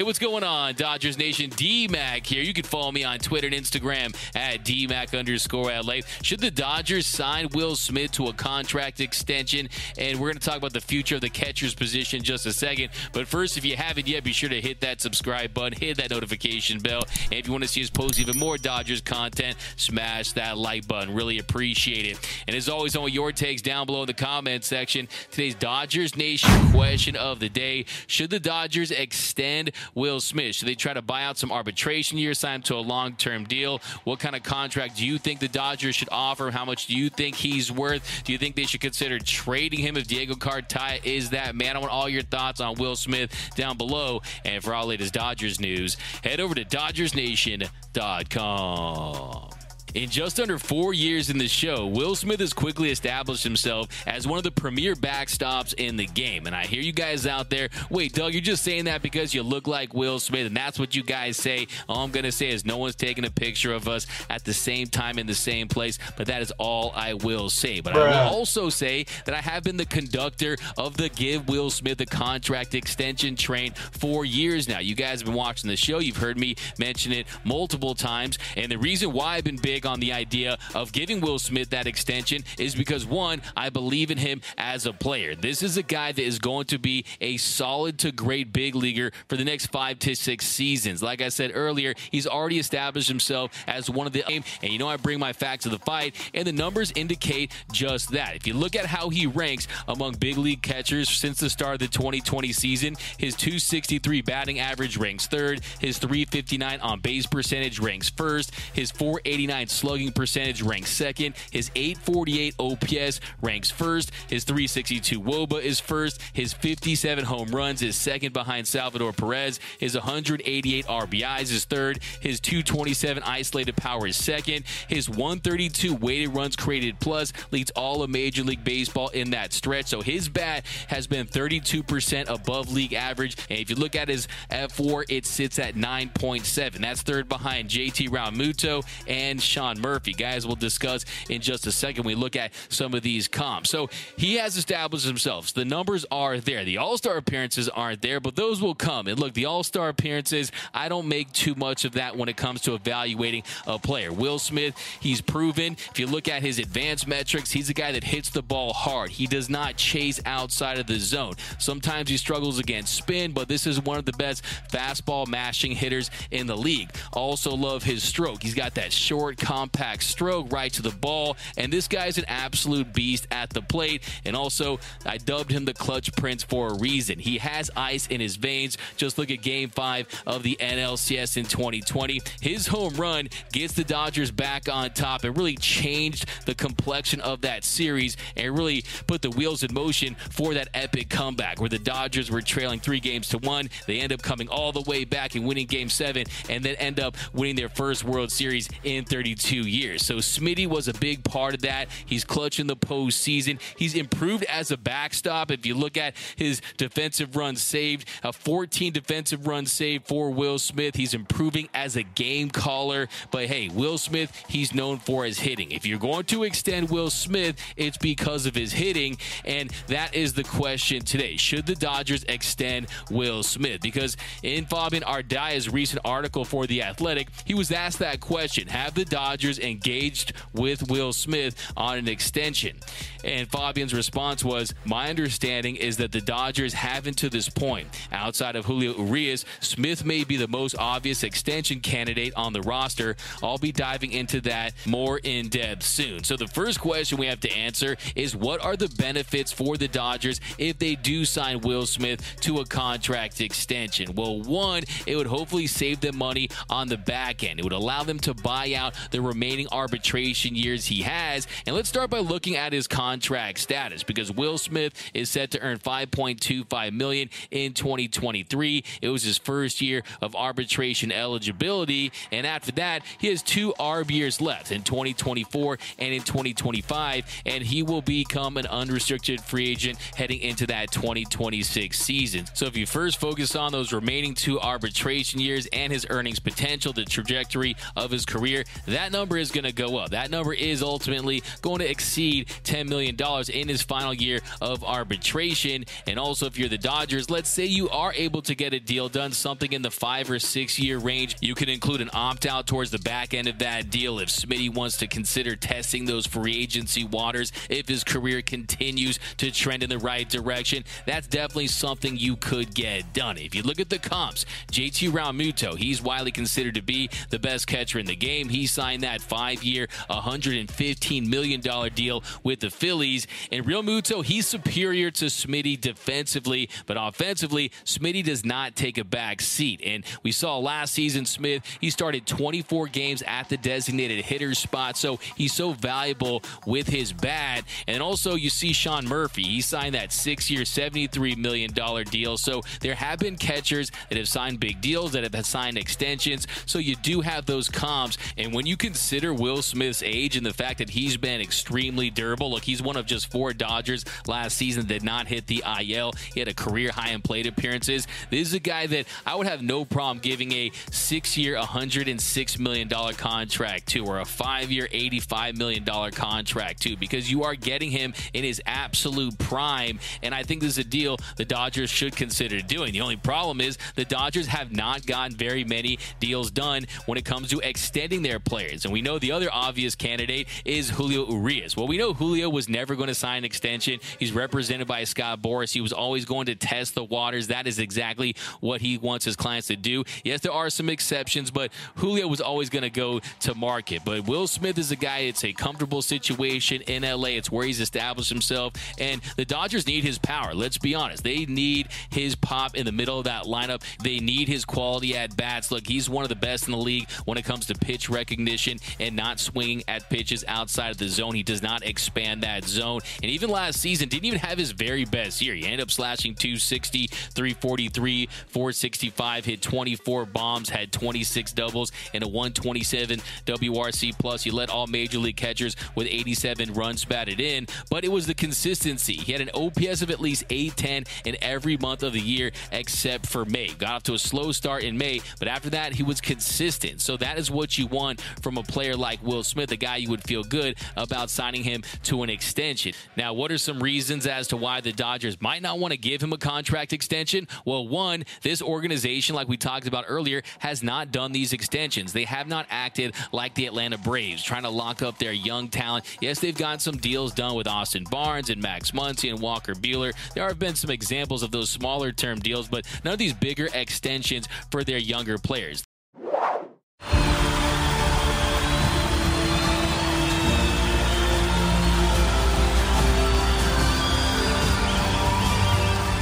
Hey, what's going on, Dodgers Nation? DMAC here. You can follow me on Twitter and Instagram at DMAC underscore LA. Should the Dodgers sign Will Smith to a contract extension? And we're going to talk about the future of the catcher's position just a second. But first, if you haven't yet, be sure to hit that subscribe button, hit that notification bell. And if you want to see us post even more Dodgers content, smash that like button. Really appreciate it. And as always, on your takes down below in the comment section. Today's Dodgers Nation question of the day Should the Dodgers extend Will Smith? Should they try to buy out some arbitration years, sign him to a long term deal? What kind of contract do you think the Dodgers should offer? How much do you think he's worth? Do you think they should consider trading him if Diego Cartaya is that man? I want all your thoughts on Will Smith down below. And for all latest Dodgers news, head over to DodgersNation.com. In just under four years in the show, Will Smith has quickly established himself as one of the premier backstops in the game. And I hear you guys out there, wait, Doug, you're just saying that because you look like Will Smith, and that's what you guys say. All I'm going to say is no one's taking a picture of us at the same time in the same place, but that is all I will say. But Bruh. I will also say that I have been the conductor of the Give Will Smith a Contract Extension train for years now. You guys have been watching the show, you've heard me mention it multiple times. And the reason why I've been big big on the idea of giving Will Smith that extension is because, one, I believe in him as a player. This is a guy that is going to be a solid to great big leaguer for the next five to six seasons. Like I said earlier, he's already established himself as one of the and you know I bring my facts to the fight, and the numbers indicate just that. If you look at how he ranks among big league catchers since the start of the 2020 season, his 263 batting average ranks third, his 359 on base percentage ranks first, his 489 slugging percentage ranks second. His 848 OPS ranks first. His 362 WOBA is first. His 57 home runs is second behind Salvador Perez. His 188 RBIs is third. His 227 isolated power is second. His 132 weighted runs created plus leads all of Major League Baseball in that stretch. So his bat has been 32% above league average. And if you look at his fWAR, it sits at 9.7. That's third behind JT Realmuto and Sean Sean Murphy. Guys, we'll discuss in just a second. We look at some of these comps. So he has established himself. The numbers are there. The All Star appearances aren't there, but those will come. And look, the All Star appearances, I don't make too much of that when it comes to evaluating a player. Will Smith, he's proven. If you look at his advanced metrics, he's a guy that hits the ball hard. He does not chase outside of the zone. Sometimes he struggles against spin, but this is one of the best fastball mashing hitters in the league. Also love his stroke. He's got that short, compact stroke right to the ball. And this guy's an absolute beast at the plate. And also, I dubbed him the clutch prince for a reason. He has ice in his veins. Just look at game five of the NLCS in 2020. His home run gets the Dodgers back on top and really changed the complexion of that series and really put the wheels in motion for that epic comeback where the Dodgers were trailing three games to one. They end up coming all the way back and winning game seven and then end up winning their first World Series in 32 two years. So Smitty was a big part of that. He's clutching the postseason. He's improved as a backstop. If you look at his defensive runs saved, a 14 defensive runs saved for Will Smith. He's improving as a game caller. But hey, Will Smith, he's known for his hitting. If you're going to extend Will Smith, it's because of his hitting. And that is the question today. Should the Dodgers extend Will Smith? Because in Fabian Ardaya's recent article for The Athletic, he was asked that question Have the Dodgers Dodgers engaged with Will Smith on an extension. And Fabian's response was, My understanding is that the Dodgers haven't to this point. Outside of Julio Urias, Smith may be the most obvious extension candidate on the roster. I'll be diving into that more in depth soon. So the first question we have to answer is what are the benefits for the Dodgers if they do sign Will Smith to a contract extension? Well, one, it would hopefully save them money on the back end. It would allow them to buy out the remaining arbitration years he has. And let's start by looking at his contract status because Will Smith is set to earn 5.25 million in 2023. It was his first year of arbitration eligibility, and after that, he has two ARB years left in 2024 and in 2025, and he will become an unrestricted free agent heading into that 2026 season. So if you first focus on those remaining two arbitration years and his earnings potential, the trajectory of his career, that that number is going to go up. That number is ultimately going to exceed $10 million in his final year of arbitration. And also, if you're the Dodgers, let's say you are able to get a deal done, something in the five or six year range, you can include an opt out towards the back end of that deal if Smitty wants to consider testing those free agency waters, if his career continues to trend in the right direction. That's definitely something you could get done. If you look at the comps, JT Realmuto, he's widely considered to be the best catcher in the game. He signed that five year, $115 million deal with the Phillies. And Realmuto, he's superior to Smitty defensively, but offensively, Smitty does not take a back seat. And we saw last season, Smith, he started 24 games at the designated hitter spot. So he's so valuable with his bat. And also, you see Sean Murphy. He signed that six year, $73 million deal. So there have been catchers that have signed big deals, that have signed extensions. So you do have those comps. And when you consider Will Smith's age and the fact that he's been extremely durable, look, he's one of just four Dodgers last season that did not hit the IL. He had a career high in plate appearances. This is a guy that I would have no problem giving a six year, $106 million contract to, or a five year, $85 million contract to, because you are getting him in his absolute prime. And I think this is a deal the Dodgers should consider doing. The only problem is the Dodgers have not gotten very many deals done when it comes to extending their players. And we know the other obvious candidate is Julio Urias. Well, we know Julio was never going to sign an extension. He's represented by Scott Boras. He was always going to test the waters. That is exactly what he wants his clients to do. Yes, there are some exceptions, but Julio was always going to go to market. But Will Smith is a guy, it's a comfortable situation in LA. It's where he's established himself. And the Dodgers need his power. Let's be honest. They need his pop in the middle of that lineup. They need his quality at bats. Look, he's one of the best in the league when it comes to pitch recognition and not swinging at pitches outside of the zone. He does not expand that zone. And even last season, didn't even have his very best year. He ended up slashing 260, 343, 465, hit 24 bombs, had 26 doubles, and a 127 WRC plus. He led all major league catchers with 87 runs batted in, but it was the consistency. He had an OPS of at least 810 in every month of the year except for May. Got off to a slow start in May, but after that, he was consistent. So that is what you want from a player like Will Smith, a guy you would feel good about signing him to an extension. Now, what are some reasons as to why the Dodgers might not want to give him a contract extension? Well, one, this organization, like we talked about earlier, has not done these extensions. They have not acted like the Atlanta Braves, trying to lock up their young talent. Yes, they've got some deals done with Austin Barnes and Max Muncy and Walker Buehler. There have been some examples of those smaller term deals, but none of these bigger extensions for their younger players.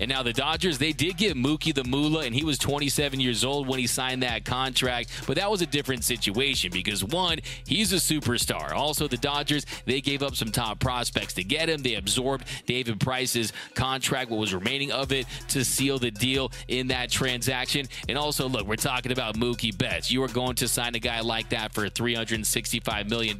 And now the Dodgers, they did get Mookie the Moolah, and he was 27 years old when he signed that contract. But that was a different situation because, one, he's a superstar. Also, the Dodgers, they gave up some top prospects to get him. They absorbed David Price's contract, what was remaining of it, to seal the deal in that transaction. And also, look, we're talking about Mookie Betts. You are going to sign a guy like that for $365 million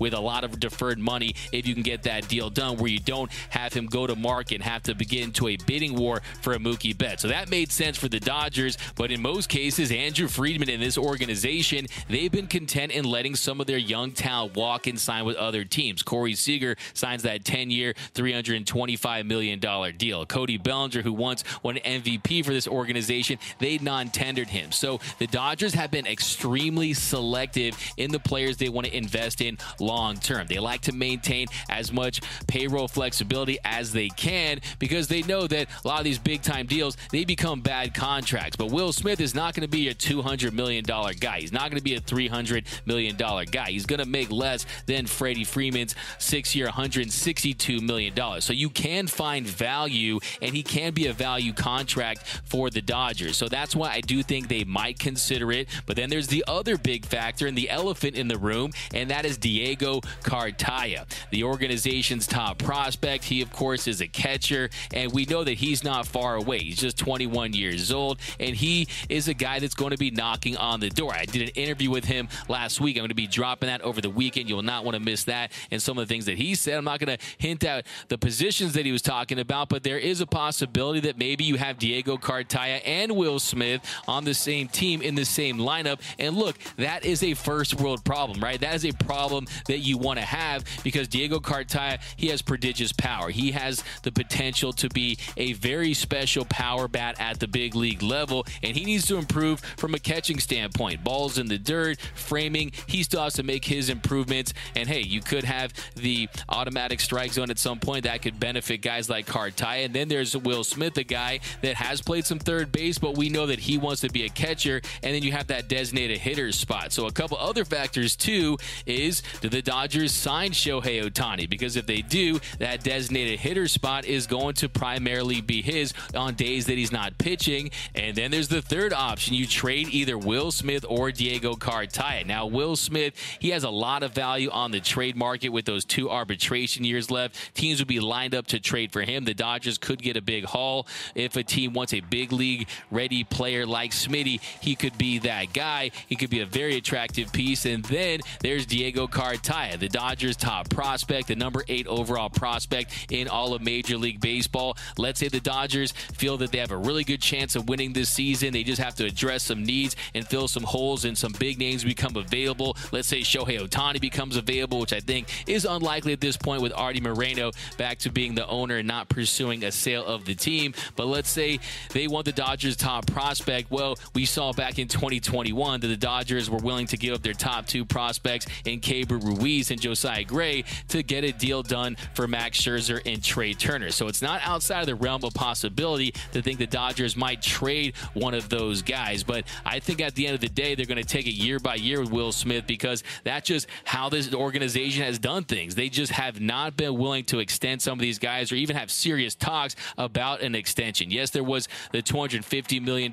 with a lot of deferred money if you can get that deal done where you don't have him go to market and have to begin to a bidding bidding war for a Mookie Betts. So that made sense for the Dodgers, but in most cases, Andrew Friedman and this organization, they've been content in letting some of their young talent walk and sign with other teams. Corey Seager signs that 10-year, $325 million deal. Cody Bellinger, who once won an MVP for this organization, they non-tendered him. So the Dodgers have been extremely selective in the players they want to invest in long term. They like to maintain as much payroll flexibility as they can because they know that a lot of these big time deals, they become bad contracts. But Will Smith is not going to be a $200 million guy. He's not going to be a $300 million guy. He's going to make less than Freddie Freeman's six year, $162 million. So you can find value, and he can be a value contract for the Dodgers. So that's why I do think they might consider it. But then there's the other big factor and the elephant in the room, and that is Diego Cartaya, the organization's top prospect. He, of course, is a catcher, and we know that he's not far away. He's just 21 years old, and he is a guy that's going to be knocking on the door. I did an interview with him last week. I'm going to be dropping that over the weekend. You'll not want to miss that and some of the things that he said. I'm not going to hint at the positions that he was talking about, but there is a possibility that maybe you have Diego Cartaya and Will Smith on the same team in the same lineup. And look, that is a first world problem, right? That is a problem that you want to have because Diego Cartaya, he has prodigious power. He has the potential to be a very special power bat at the big league level, and he needs to improve from a catching standpoint. Balls in the dirt, framing, he still has to make his improvements. And hey, you could have the automatic strike zone at some point that could benefit guys like Cartaya. And then there's Will Smith, a guy that has played some third base, but we know that he wants to be a catcher. And then you have that designated hitter spot. So a couple other factors too is do the Dodgers sign Shohei Ohtani? Because if they do, that designated hitter spot is going to primarily be his on days that he's not pitching. And then there's the third option. You trade either Will Smith or Diego Cartaya. Now, Will Smith, he has a lot of value on the trade market with those two arbitration years left. Teams would be lined up to trade for him. The Dodgers could get a big haul. If a team wants a big league ready player like Smitty, he could be that guy. He could be a very attractive piece. And then there's Diego Cartaya, the Dodgers' top prospect, the number eight overall prospect in all of Major League Baseball. Let's say the Dodgers feel that they have a really good chance of winning this season. They just have to address some needs and fill some holes, and some big names become available. Let's say Shohei Ohtani becomes available, which I think is unlikely at this point with Arte Moreno back to being the owner and not pursuing a sale of the team. But let's say they want the Dodgers' top prospect. Well, we saw back in 2021 that the Dodgers were willing to give up their top two prospects in Keibert Ruiz and Josiah Gray to get a deal done for Max Scherzer and Trea Turner. So it's not outside of the realm of possibility to think the Dodgers might trade one of those guys. But I think at the end of the day, they're going to take it year by year with Will Smith because that's just how this organization has done things. They just have not been willing to extend some of these guys or even have serious talks about an extension. Yes, there was the $250 million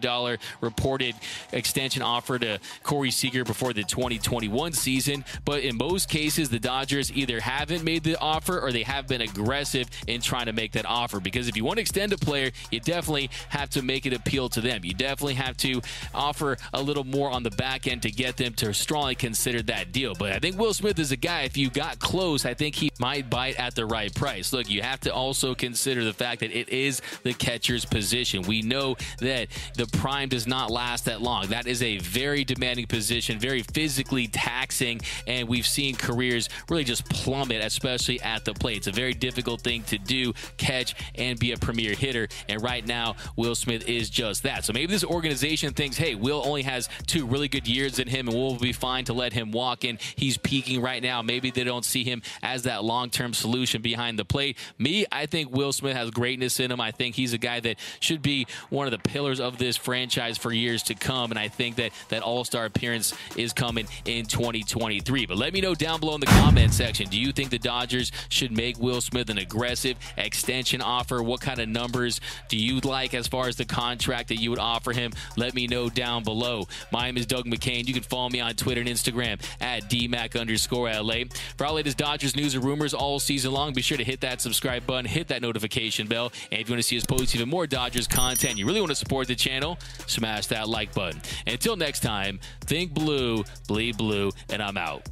reported extension offer to Corey Seager before the 2021 season, but in most cases, the Dodgers either haven't made the offer or they have been aggressive in trying to make that offer. Because if you want to extend a player, you definitely have to make it appeal to them. You definitely have to offer a little more on the back end to get them to strongly consider that deal. But I think Will Smith is a guy, if you got close, I think he might bite at the right price. Look, you have to also consider the fact that it is the catcher's position. We know that the prime does not last that long. That is a very demanding position, very physically taxing, and we've seen careers really just plummet, especially at the plate. It's a very difficult thing to do, catch, and be a premier hitter. And right now, Will Smith is just that. So maybe this organization thinks, hey, Will only has two really good years in him, and we'll be fine to let him walk in. He's peaking right now. Maybe they don't see him as that long term solution behind the plate. Me, I think Will Smith has greatness in him. I think he's a guy that should be one of the pillars of this franchise for years to come. And I think that that All Star appearance is coming in 2023. But let me know down below in the comment section. Do you think the Dodgers should make Will Smith an aggressive extension offer? What kind of numbers do you like as far as the contract that you would offer him? Let me know down below. My name is Doug McCain. You can follow me on Twitter and Instagram at DMAC underscore LA. For all latest Dodgers news and rumors all season long, be sure to hit that subscribe button, hit that notification bell. And if you want to see us post even more Dodgers content, you really want to support the channel, smash that like button. Until next time, think blue, bleed blue, and I'm out.